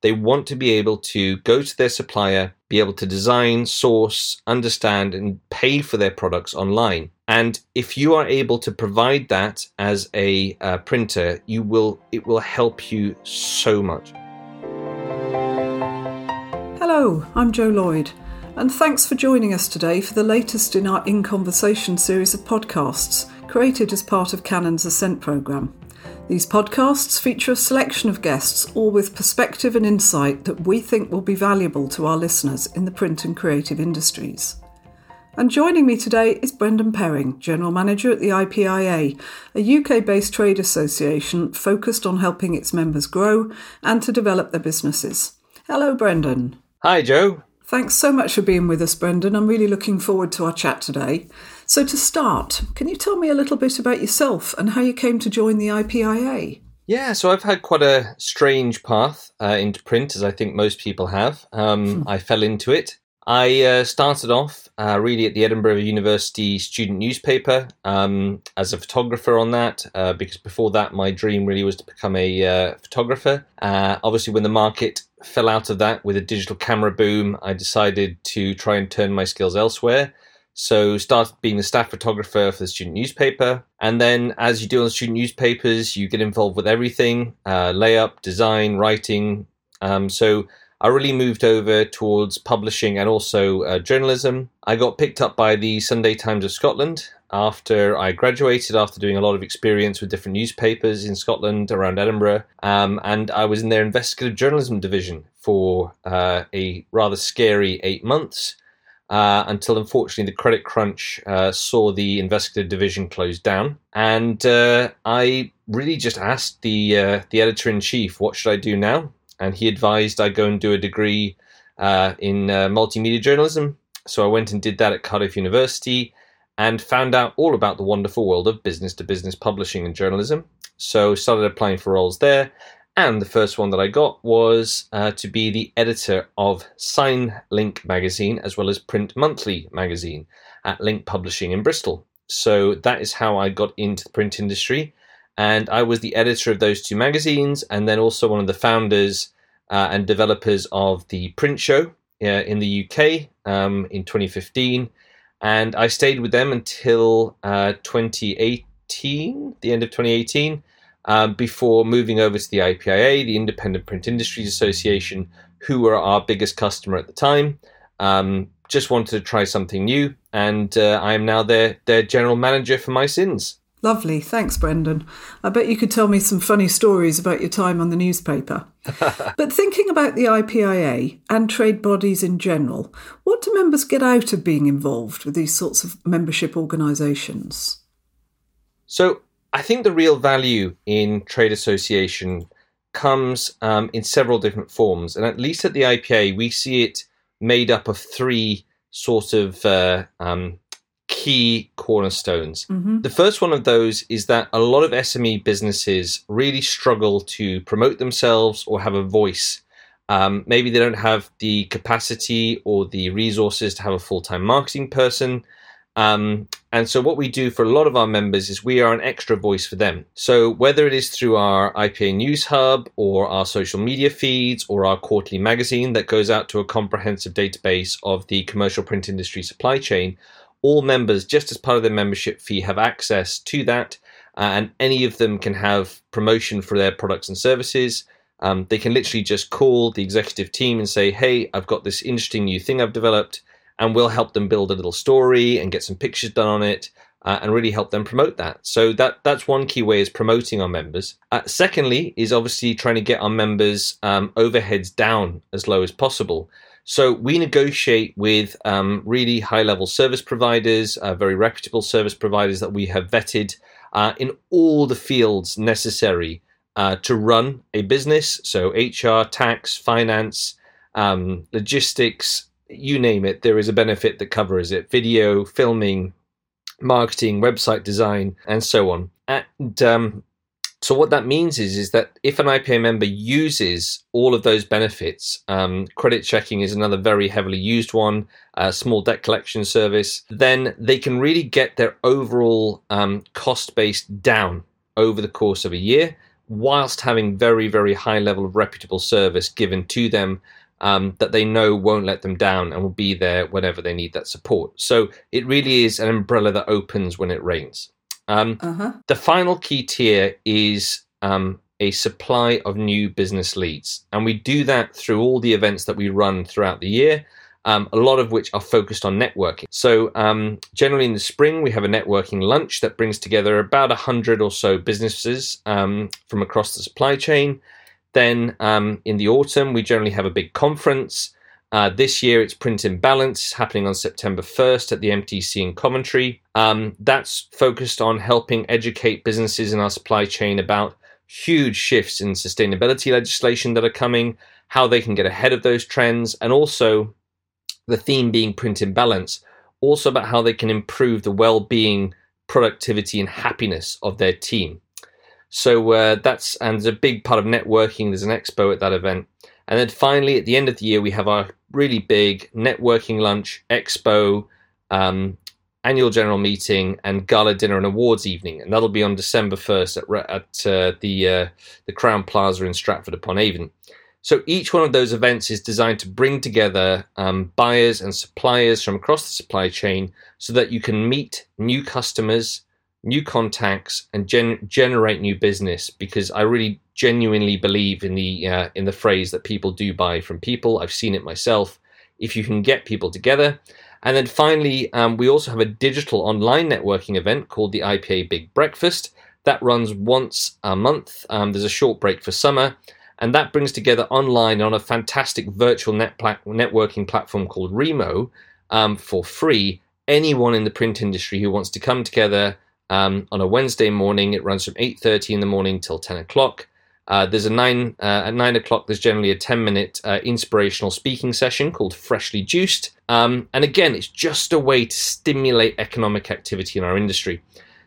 They want to be able to go to their supplier, be able to design, source, understand, and pay for their products online. And if you are able to provide that as a uh, printer, you will it will help you so much. Hello, I'm Jo Lloyd, and thanks for joining us today for the latest in our In Conversation series of podcasts created as part of Canon's Ascent programme. These podcasts feature a selection of guests, all with perspective and insight that we think will be valuable to our listeners in the print and creative industries. And joining me today is Brendan Perring, General Manager at the IPIA, a UK based trade association focused on helping its members grow and to develop their businesses. Hello, Brendan. Hi, Jo. Thanks so much for being with us, Brendan. I'm really looking forward to our chat today. So, to start, can you tell me a little bit about yourself and how you came to join the IPIA? Yeah, so I've had quite a strange path uh, into print, as I think most people have. Um, I fell into it. I uh, started off uh, really at the Edinburgh University student newspaper um, as a photographer on that, uh, because before that, my dream really was to become a uh, photographer. Uh, obviously, when the market fell out of that with a digital camera boom, I decided to try and turn my skills elsewhere. So started being a staff photographer for the student newspaper, and then as you do on student newspapers, you get involved with everything: uh, layup, design, writing. Um, so I really moved over towards publishing and also uh, journalism. I got picked up by the Sunday Times of Scotland after I graduated, after doing a lot of experience with different newspapers in Scotland around Edinburgh, um, and I was in their investigative journalism division for uh, a rather scary eight months uh, until unfortunately the credit crunch uh, saw the investigative division close down. And uh, I really just asked the uh, the editor in chief, "What should I do now?" And he advised I go and do a degree uh, in uh, multimedia journalism. So I went and did that at Cardiff University and found out all about the wonderful world of business to business publishing and journalism. So started applying for roles there and the first one that I got was uh, to be the editor of Sign Link magazine as well as Print Monthly magazine at Link Publishing in Bristol. So that is how I got into the print industry. And I was the editor of those two magazines and then also one of the founders uh, and developers of the print show uh, in the UK um, in 2015. And I stayed with them until uh, 2018, the end of 2018 um, before moving over to the IPIA, the Independent Print Industries Association, who were our biggest customer at the time. Um, just wanted to try something new, and uh, I am now their their general manager for my sins. Lovely, thanks, Brendan. I bet you could tell me some funny stories about your time on the newspaper. but thinking about the IPIA and trade bodies in general, what do members get out of being involved with these sorts of membership organisations? So, I think the real value in trade association comes um, in several different forms, and at least at the IPA, we see it made up of three sort of uh, um, key cornerstones. Mm-hmm. The first one of those is that a lot of SME businesses really struggle to promote themselves or have a voice. Um, maybe they don't have the capacity or the resources to have a full time marketing person. Um, and so, what we do for a lot of our members is we are an extra voice for them. So, whether it is through our IPA News Hub or our social media feeds or our quarterly magazine that goes out to a comprehensive database of the commercial print industry supply chain, all members, just as part of their membership fee, have access to that. Uh, and any of them can have promotion for their products and services. Um, they can literally just call the executive team and say, Hey, I've got this interesting new thing I've developed and we'll help them build a little story and get some pictures done on it uh, and really help them promote that. So that that's one key way is promoting our members. Uh, secondly, is obviously trying to get our members' um, overheads down as low as possible. So we negotiate with um, really high level service providers, uh, very reputable service providers that we have vetted uh, in all the fields necessary uh, to run a business. So HR, tax, finance, um, logistics, you name it, there is a benefit that covers it video, filming, marketing, website design, and so on. And um, so what that means is is that if an IPA member uses all of those benefits, um, credit checking is another very heavily used one, a small debt collection service, then they can really get their overall um, cost base down over the course of a year whilst having very, very high level of reputable service given to them um, that they know won't let them down and will be there whenever they need that support. So it really is an umbrella that opens when it rains. Um, uh-huh. The final key tier is um, a supply of new business leads. And we do that through all the events that we run throughout the year. Um, a lot of which are focused on networking. So, um, generally in the spring, we have a networking lunch that brings together about 100 or so businesses um, from across the supply chain. Then um, in the autumn, we generally have a big conference. Uh, this year, it's Print in Balance, happening on September 1st at the MTC in Coventry. Um, that's focused on helping educate businesses in our supply chain about huge shifts in sustainability legislation that are coming, how they can get ahead of those trends, and also the theme being Print in Balance, also about how they can improve the well being, productivity, and happiness of their team. So uh, that's and there's a big part of networking. There's an expo at that event, and then finally at the end of the year we have our really big networking lunch, expo, um, annual general meeting, and gala dinner and awards evening, and that'll be on December first at at uh, the uh, the Crowne Plaza in Stratford upon Avon. So each one of those events is designed to bring together um, buyers and suppliers from across the supply chain so that you can meet new customers new contacts and gen- generate new business because I really genuinely believe in the uh, in the phrase that people do buy from people. I've seen it myself. If you can get people together, and then finally, um, we also have a digital online networking event called the IPA Big Breakfast that runs once a month. Um, there's a short break for summer. And that brings together online on a fantastic virtual net pla- networking platform called Remo um, for free anyone in the print industry who wants to come together, um, on a Wednesday morning. It runs from 8.30 in the morning till 10 o'clock. Uh, there's a nine uh, at nine o'clock. There's generally a ten minute uh, inspirational speaking session called Freshly Juiced, um, and again, it's just a way to stimulate economic activity in our industry.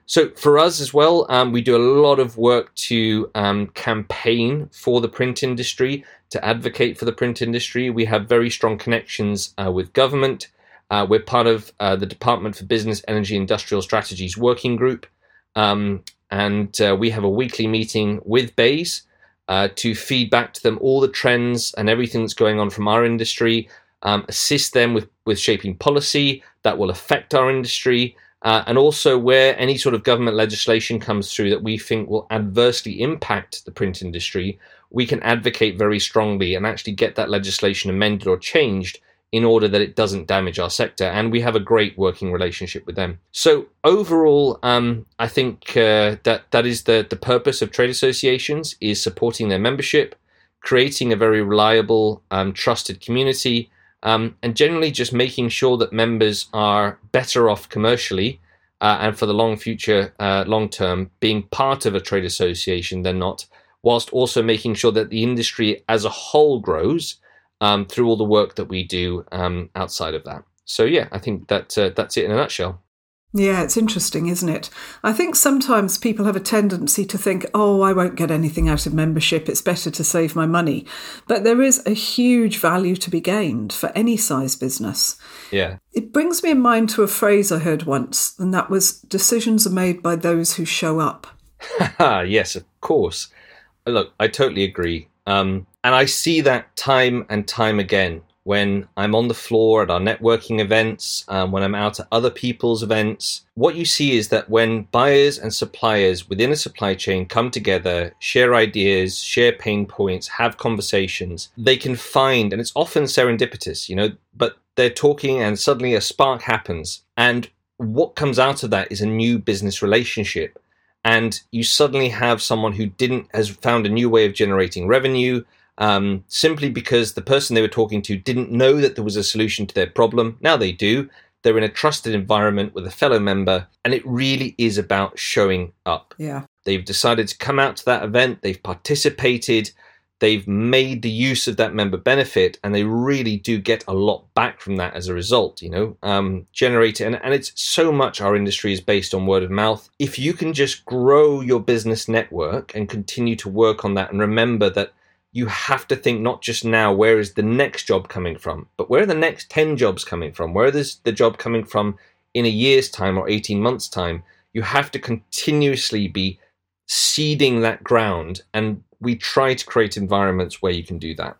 So for us as well, um, we do a lot of work to um, campaign for the print industry, to advocate for the print industry. We have very strong connections uh, with government. Uh, we're part of uh, the Department for Business, Energy, Industrial Strategies Working Group, um, and uh, we have a weekly meeting with BEIS uh, to feed back to them all the trends and everything that's going on from our industry, um, assist them with, with shaping policy that will affect our industry, uh, and also where any sort of government legislation comes through that we think will adversely impact the print industry, we can advocate very strongly and actually get that legislation amended or changed in order that it doesn't damage our sector. And we have a great working relationship with them. So overall, um, I think uh, that that is the the purpose of trade associations is supporting their membership, creating a very reliable, um, trusted community, um, and generally just making sure that members are better off commercially. Uh, and for the long future, uh, long term, being part of a trade association than not, whilst also making sure that the industry as a whole grows um, through all the work that we do um, outside of that. So yeah, I think that uh, that's it in a nutshell. Yeah, it's interesting, isn't it? I think sometimes people have a tendency to think, oh, I won't get anything out of membership, it's better to save my money. But there is a huge value to be gained for any size business. Yeah. It brings me in mind to a phrase I heard once, and that was decisions are made by those who show up. yes, of course. Look, I totally agree. Um, and I see that time and time again when I'm on the floor at our networking events, um, when I'm out at other people's events. What you see is that when buyers and suppliers within a supply chain come together, share ideas, share pain points, have conversations, they can find, and it's often serendipitous, you know, but they're talking and suddenly a spark happens. And what comes out of that is a new business relationship and you suddenly have someone who didn't has found a new way of generating revenue um, simply because the person they were talking to didn't know that there was a solution to their problem. Now they do. They're in a trusted environment with a fellow member, and it really is about showing up. Yeah. They've decided to come out to that event, they've participated, they've made the use of that member benefit and they really do get a lot back from that as a result you know? Um, generate and, and it's so much our industry is based on word of mouth. If you can just grow your business network and continue to work on that and remember that you have to think not just now where is the next job coming from but where are the next 10 jobs coming from? Where is the job coming from in a year's time or 18 months time? You have to continuously be seeding that ground. And we try to create environments where you can do that.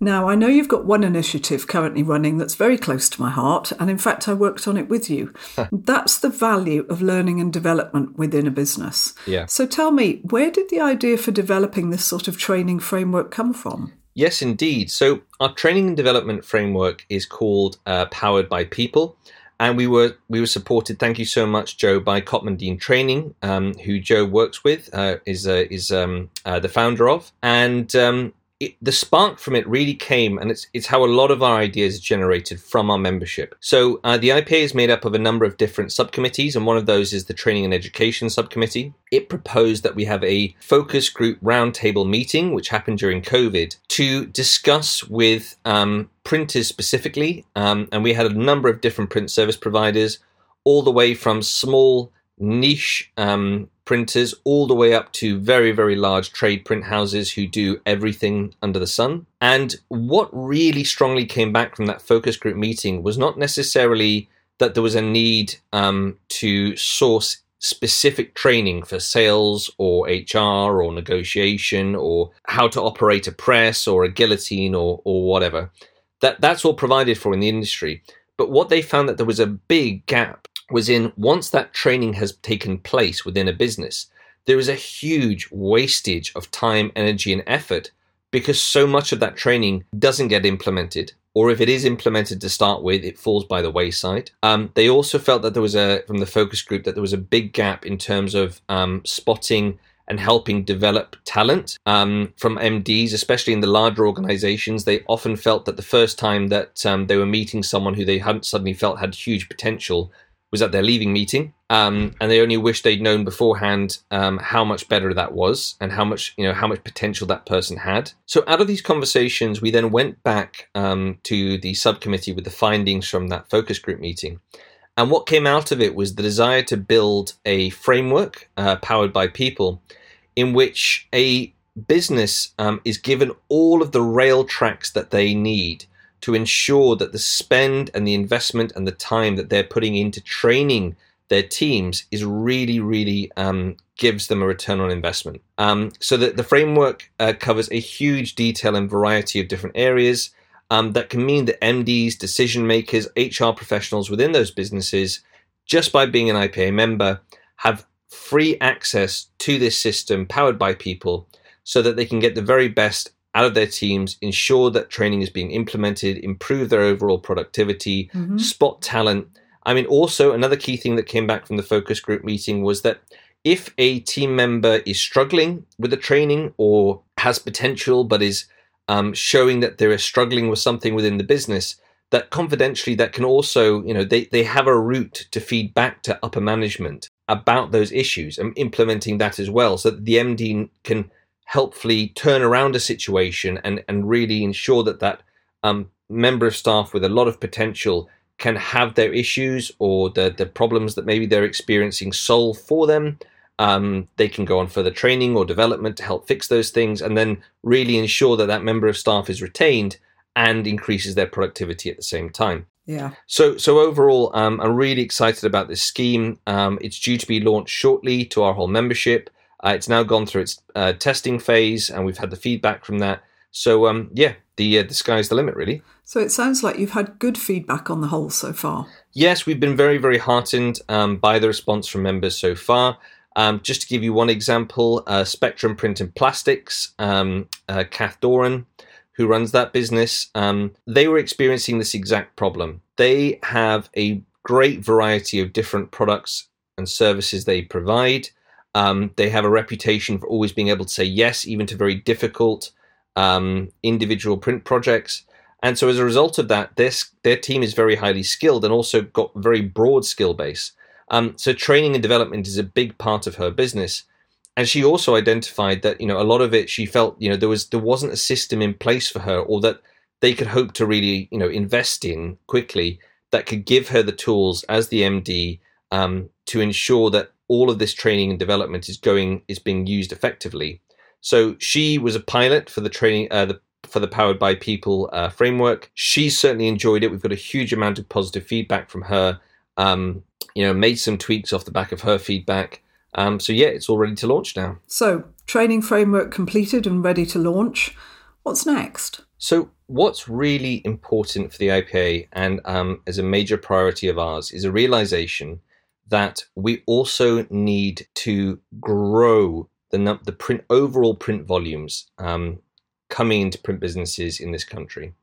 Now, I know you've got one initiative currently running that's very close to my heart, and in fact, I worked on it with you. that's the value of learning and development within a business. Yeah. So tell me, where did the idea for developing this sort of training framework come from? Yes, indeed. So, our training and development framework is called uh, Powered by People. And we were we were supported. Thank you so much, Jo, by Cotman Dean Training, um, who Jo works with, uh, is uh, is um, uh, the founder of, and um, it, the spark from it really came, and it's it's how a lot of our ideas are generated from our membership. So uh, the IPA is made up of a number of different subcommittees, and one of those is the Training and Education subcommittee. It proposed that we have a focus group roundtable meeting, which happened during COVID, to discuss with um, printers specifically, um, and we had a number of different print service providers, all the way from small niche um, printers all the way up to very, very large trade print houses who do everything under the sun. And what really strongly came back from that focus group meeting was not necessarily that there was a need um, to source specific training for sales or HR or negotiation or how to operate a press or a guillotine or, or whatever. That, that's all provided for in the industry. But what they found that there was a big gap was in once that training has taken place within a business, there is a huge wastage of time, energy, and effort because so much of that training doesn't get implemented. Or if it is implemented to start with, it falls by the wayside. Um, they also felt that there was a, from the focus group, that there was a big gap in terms of um, spotting and helping develop talent um, from MDs, especially in the larger organizations. They often felt that the first time that um, they were meeting someone who they hadn't suddenly felt had huge potential, was at their leaving meeting, um, and they only wished they'd known beforehand um, how much better that was and how much you know how much potential that person had. So out of these conversations, we then went back um, to the subcommittee with the findings from that focus group meeting, and what came out of it was the desire to build a framework uh, powered by people, in which a business um, is given all of the rail tracks that they need to ensure that the spend and the investment and the time that they're putting into training their teams is really, really um, gives them a return on investment. Um, so that the framework uh, covers a huge detail and variety of different areas. Um, that can mean that MDs, decision makers, HR professionals within those businesses, just by being an IPA member, have free access to this system powered by people so that they can get the very best out of their teams, ensure that training is being implemented, improve their overall productivity, mm-hmm. spot talent. I mean, also, another key thing that came back from the focus group meeting was that if a team member is struggling with the training or has potential but is um, showing that they're struggling with something within the business, that confidentially that can also, you know, they, they have a route to feed back to upper management about those issues and implementing that as well so that the MD can helpfully turn around a situation and, and really ensure that that um, member of staff with a lot of potential can have their issues or the, the problems that maybe they're experiencing solved for them. Um, they can go on further training or development to help fix those things and then really ensure that that member of staff is retained and increases their productivity at the same time. Yeah. So, so overall, um, I'm really excited about this scheme. Um, it's due to be launched shortly to our whole membership. Uh, it's now gone through its uh, testing phase, and we've had the feedback from that. So, um, yeah, the uh, the sky's the limit, really. So it sounds like you've had good feedback on the whole so far. Yes, we've been very, very heartened um, by the response from members so far. Um, just to give you one example, uh, Spectrum Print and Plastics, um, uh, Kath Doran, who runs that business, um, they were experiencing this exact problem. They have a great variety of different products and services they provide. Um, they have a reputation for always being able to say yes, even to very difficult um, individual print projects. And so, as a result of that, this their team is very highly skilled and also got very broad skill base. Um, so, training and development is a big part of her business. And she also identified that you know a lot of it she felt you know there was there wasn't a system in place for her, or that they could hope to really you know invest in quickly that could give her the tools as the MD um, to ensure that all of this training and development is going is being used effectively. So she was a pilot for the training uh, the, for the Powered by People uh, framework. She certainly enjoyed it. We've got a huge amount of positive feedback from her. Um, you know, made some tweaks off the back of her feedback. Um, so yeah, it's all ready to launch now. So training framework completed and ready to launch. What's next? So what's really important for the IPA and um, as a major priority of ours is a realization that we also need to grow the the print overall print volumes um, coming into print businesses in this country.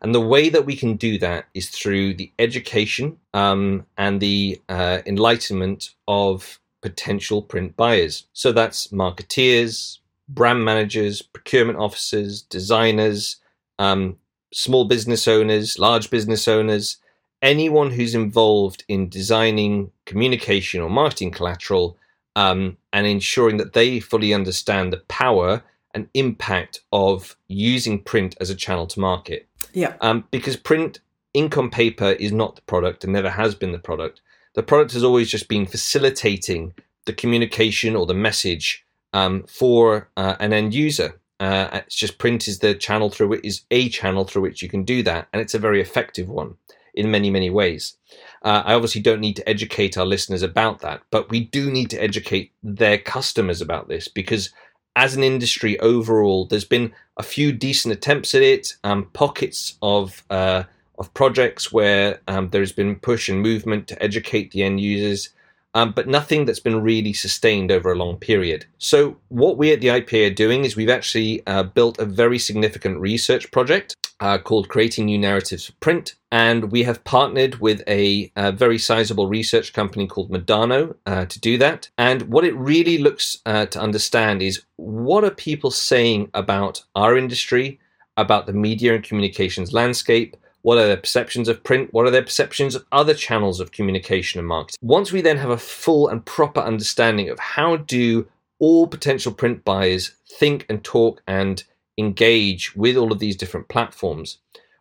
And the way that we can do that is through the education um, and the uh, enlightenment of potential print buyers. So that's marketeers, brand managers, procurement officers, designers, um, small business owners, large business owners, anyone who's involved in designing communication or marketing collateral um, and ensuring that they fully understand the power and impact of using print as a channel to market. Yeah. Um, because print, ink on paper, is not the product and never has been the product. The product has always just been facilitating the communication or the message um, for uh, an end user. Uh, it's just print is the channel through which is a channel through which you can do that, and it's a very effective one in many many ways. Uh, I obviously don't need to educate our listeners about that, but we do need to educate their customers about this because as an industry overall, there's been a few decent attempts at it, um, pockets of uh, of projects where um, there's been push and movement to educate the end users um, but nothing that's been really sustained over a long period. So, what we at the IPA are doing is we've actually uh, built a very significant research project uh, called Creating New Narratives for Print. And we have partnered with a, a very sizable research company called Medano uh, to do that. And what it really looks uh, to understand is what are people saying about our industry, about the media and communications landscape, what are their perceptions of print? What are their perceptions of other channels of communication and marketing? Once we then have a full and proper understanding of how do all potential print buyers think and talk and engage with all of these different platforms,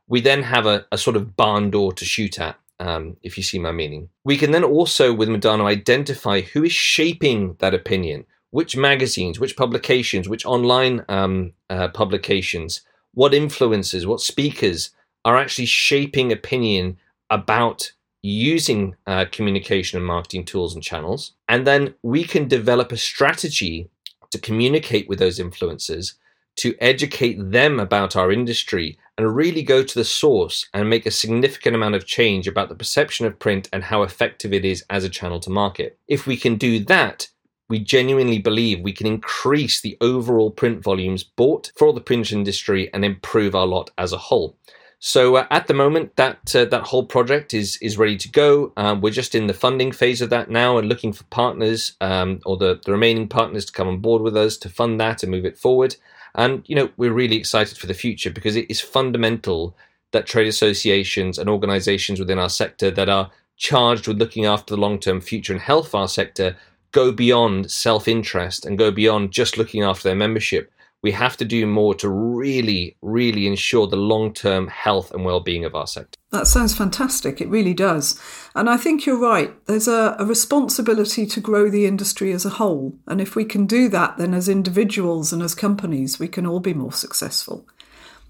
we then have a, a sort of barn door to shoot at. Um, if you see my meaning, we can then also, with Medano, identify who is shaping that opinion, which magazines, which publications, which online um, uh, publications, what influences, what speakers, are actually shaping opinion about using uh, communication and marketing tools and channels. And then we can develop a strategy to communicate with those influencers, to educate them about our industry, and really go to the source and make a significant amount of change about the perception of print and how effective it is as a channel to market. If we can do that, we genuinely believe we can increase the overall print volumes bought for the print industry and improve our lot as a whole. So uh, at the moment, that uh, that whole project is is ready to go. Um, we're just in the funding phase of that now and looking for partners um, or the, the remaining partners to come on board with us to fund that and move it forward. And you know we're really excited for the future because it is fundamental that trade associations and organisations within our sector that are charged with looking after the long term future and health of our sector go beyond self interest and go beyond just looking after their membership we have to do more to really, really ensure the long term health and well being of our sector. That sounds fantastic. It really does. And I think you're right. There's a, a, responsibility to grow the industry as a whole. And if we can do that, then as individuals and as companies, we can all be more successful.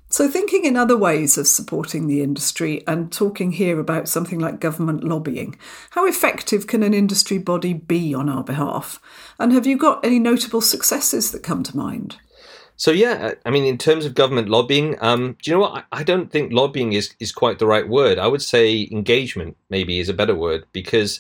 So, thinking in other ways of supporting the industry and talking here about something like government lobbying, how effective can an industry body be on our behalf? And have you got any notable successes that come to mind? So yeah, I mean, in terms of government lobbying, um, do you know what? I, I, don't think lobbying is is quite the right word. I would say engagement maybe is a better word because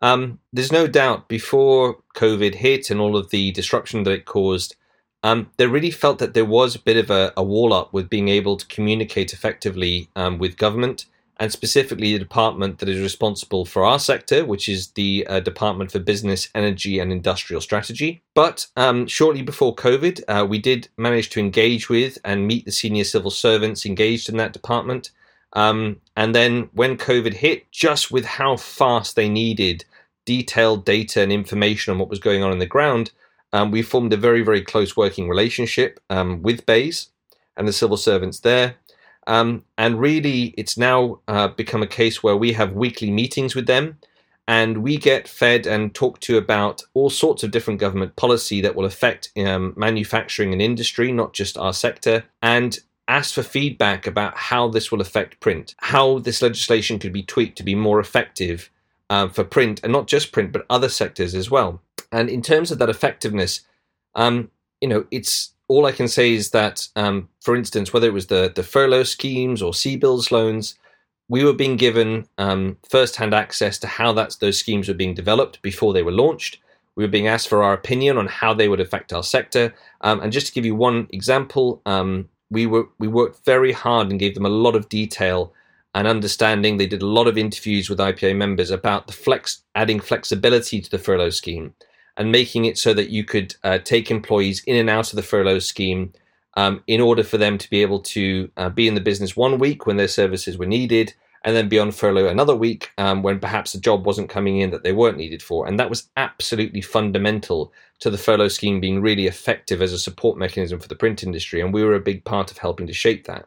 um, there's no doubt before COVID hit and all of the disruption that it caused, um, they really felt that there was a bit of a, a wall up with being able to communicate effectively um, with government and specifically the department that is responsible for our sector, which is the uh, Department for Business, Energy and Industrial Strategy. But um, shortly before COVID, uh, we did manage to engage with and meet the senior civil servants engaged in that department. Um, and then when COVID hit, just with how fast they needed detailed data and information on what was going on in the ground, um, we formed a very, very close working relationship um, with BEIS and the civil servants there. Um, and really, it's now uh, become a case where we have weekly meetings with them and we get fed and talked to about all sorts of different government policy that will affect um, manufacturing and industry, not just our sector, and asked for feedback about how this will affect print, how this legislation could be tweaked to be more effective uh, for print, and not just print, but other sectors as well. And in terms of that effectiveness, um, you know, it's all I can say is that, um, for instance, whether it was the the furlough schemes or CBILS loans, we were being given um, first-hand access to how that's those schemes were being developed before they were launched. We were being asked for our opinion on how they would affect our sector. Um, and just to give you one example, um, we were we worked very hard and gave them a lot of detail and understanding. They did a lot of interviews with IPA members about the flex, adding flexibility to the furlough scheme and making it so that you could uh, take employees in and out of the furlough scheme um, in order for them to be able to uh, be in the business one week when their services were needed and then be on furlough another week um, when perhaps a job wasn't coming in that they weren't needed for. And that was absolutely fundamental to the furlough scheme being really effective as a support mechanism for the print industry. And we were a big part of helping to shape that.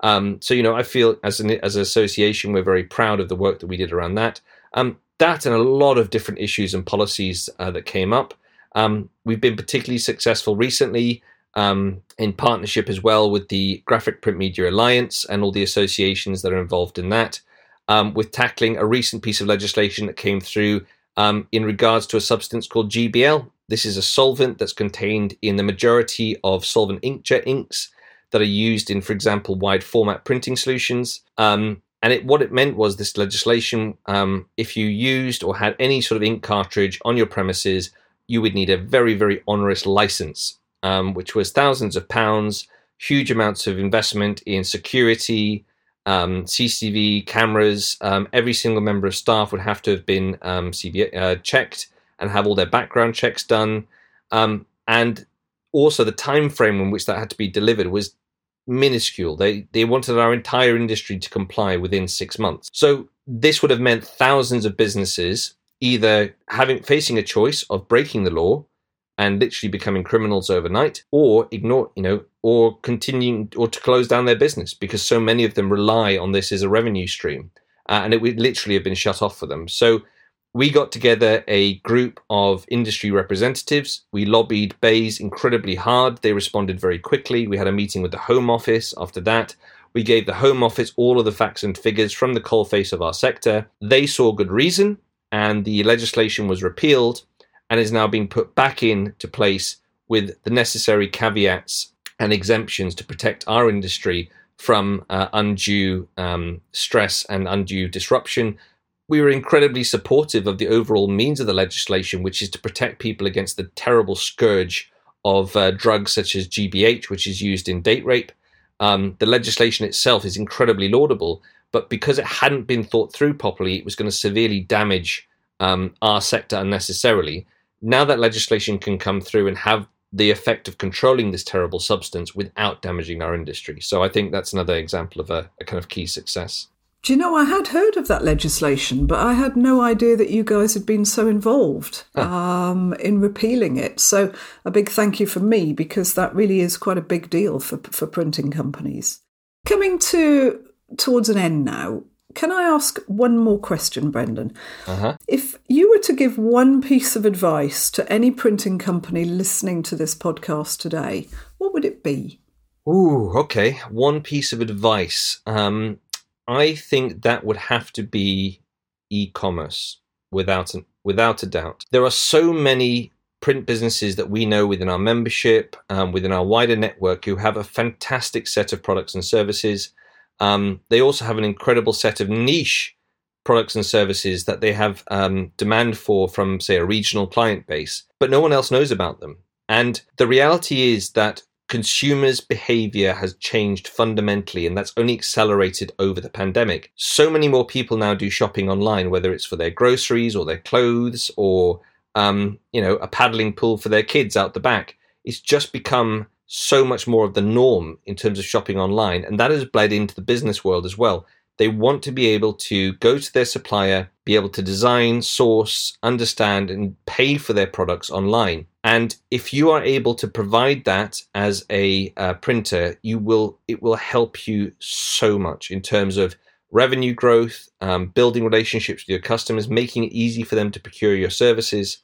Um, so, you know, I feel as an, as an association, we're very proud of the work that we did around that. Um, that and a lot of different issues and policies uh, that came up. Um, we've been particularly successful recently um, in partnership as well with the Graphic Print Media Alliance and all the associations that are involved in that, um, with tackling a recent piece of legislation that came through um, in regards to a substance called GBL. This is a solvent that's contained in the majority of solvent inkjet inks that are used in, for example, wide format printing solutions. Um, and it, what it meant was this legislation, um, if you used or had any sort of ink cartridge on your premises, you would need a very, very onerous license, um, which was thousands of pounds, huge amounts of investment in security, um, CCTV cameras. Um, every single member of staff would have to have been um, CB, uh, checked and have all their background checks done. Um, and also the time frame in which that had to be delivered was minuscule. They they wanted our entire industry to comply within six months. So this would have meant thousands of businesses either having facing a choice of breaking the law and literally becoming criminals overnight, or ignore, you know, or continuing or to close down their business because so many of them rely on this as a revenue stream, uh, and it would literally have been shut off for them. So we got together a group of industry representatives. We lobbied BEIS incredibly hard. They responded very quickly. We had a meeting with the Home Office after that. We gave the Home Office all of the facts and figures from the coalface of our sector. They saw good reason, and the legislation was repealed and is now being put back into place with the necessary caveats and exemptions to protect our industry from uh, undue um, stress and undue disruption we were incredibly supportive of the overall means of the legislation, which is to protect people against the terrible scourge of uh, drugs such as GBH, which is used in date rape. Um, the legislation itself is incredibly laudable, but because it hadn't been thought through properly, it was going to severely damage um, our sector unnecessarily. Now that legislation can come through and have the effect of controlling this terrible substance without damaging our industry. So I think that's another example of a, a kind of key success. Do you know, I had heard of that legislation, but I had no idea that you guys had been so involved um, in repealing it. So, a big thank you from me because that really is quite a big deal for, for printing companies. Coming to towards an end now, can I ask one more question, Brendan? Uh-huh. If you were to give one piece of advice to any printing company listening to this podcast today, what would it be? Ooh, okay. One piece of advice. Um, I think that would have to be e-commerce without an, without a doubt. There are so many print businesses that we know within our membership, um, within our wider network, who have a fantastic set of products and services. Um, they also have an incredible set of niche products and services that they have um, demand for from, say, a regional client base, but no one else knows about them. And the reality is that consumers' behavior has changed fundamentally, and that's only accelerated over the pandemic. So many more people now do shopping online, whether it's for their groceries or their clothes or, um, you know, a paddling pool for their kids out the back. It's just become so much more of the norm in terms of shopping online, and that has bled into the business world as well. They want to be able to go to their supplier, be able to design, source, understand, and pay for their products online. And if you are able to provide that as a uh, printer, you will it will help you so much in terms of revenue growth, um, building relationships with your customers, making it easy for them to procure your services.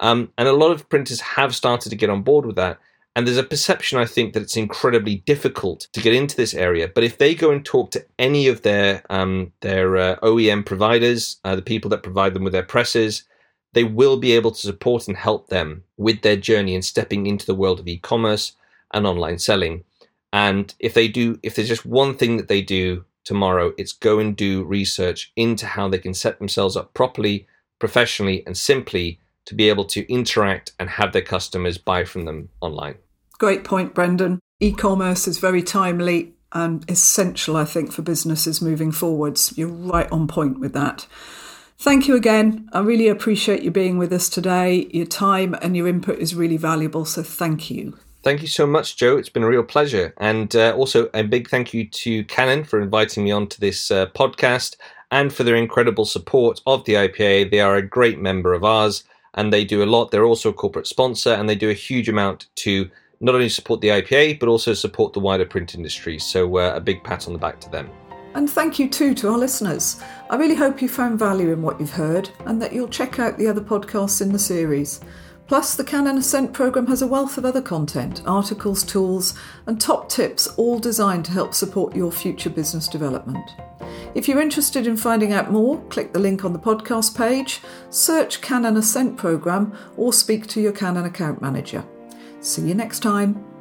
Um, and a lot of printers have started to get on board with that. And there's a perception, I think, that it's incredibly difficult to get into this area. But if they go and talk to any of their um, their uh, OEM providers, uh, the people that provide them with their presses, they will be able to support and help them with their journey and stepping into the world of e-commerce and online selling. And if they do, if there's just one thing that they do tomorrow, it's go and do research into how they can set themselves up properly, professionally, and simply to be able to interact and have their customers buy from them online. Great point, Brendan. E commerce is very timely and essential, I think, for businesses moving forwards. You're right on point with that. Thank you again. I really appreciate you being with us today. Your time and your input is really valuable, so thank you. Thank you so much, Jo. It's been a real pleasure. And uh, also, a big thank you to Canon for inviting me onto this uh, podcast and for their incredible support of the IPA. They are a great member of ours and they do a lot. They're also a corporate sponsor and they do a huge amount to not only support the IPA, but also support the wider print industry. So, uh, a big pat on the back to them. And thank you too to our listeners. I really hope you found value in what you've heard and that you'll check out the other podcasts in the series. Plus, the Canon Ascent programme has a wealth of other content, articles, tools, and top tips, all designed to help support your future business development. If you're interested in finding out more, click the link on the podcast page, search Canon Ascent programme, or speak to your Canon account manager. See you next time.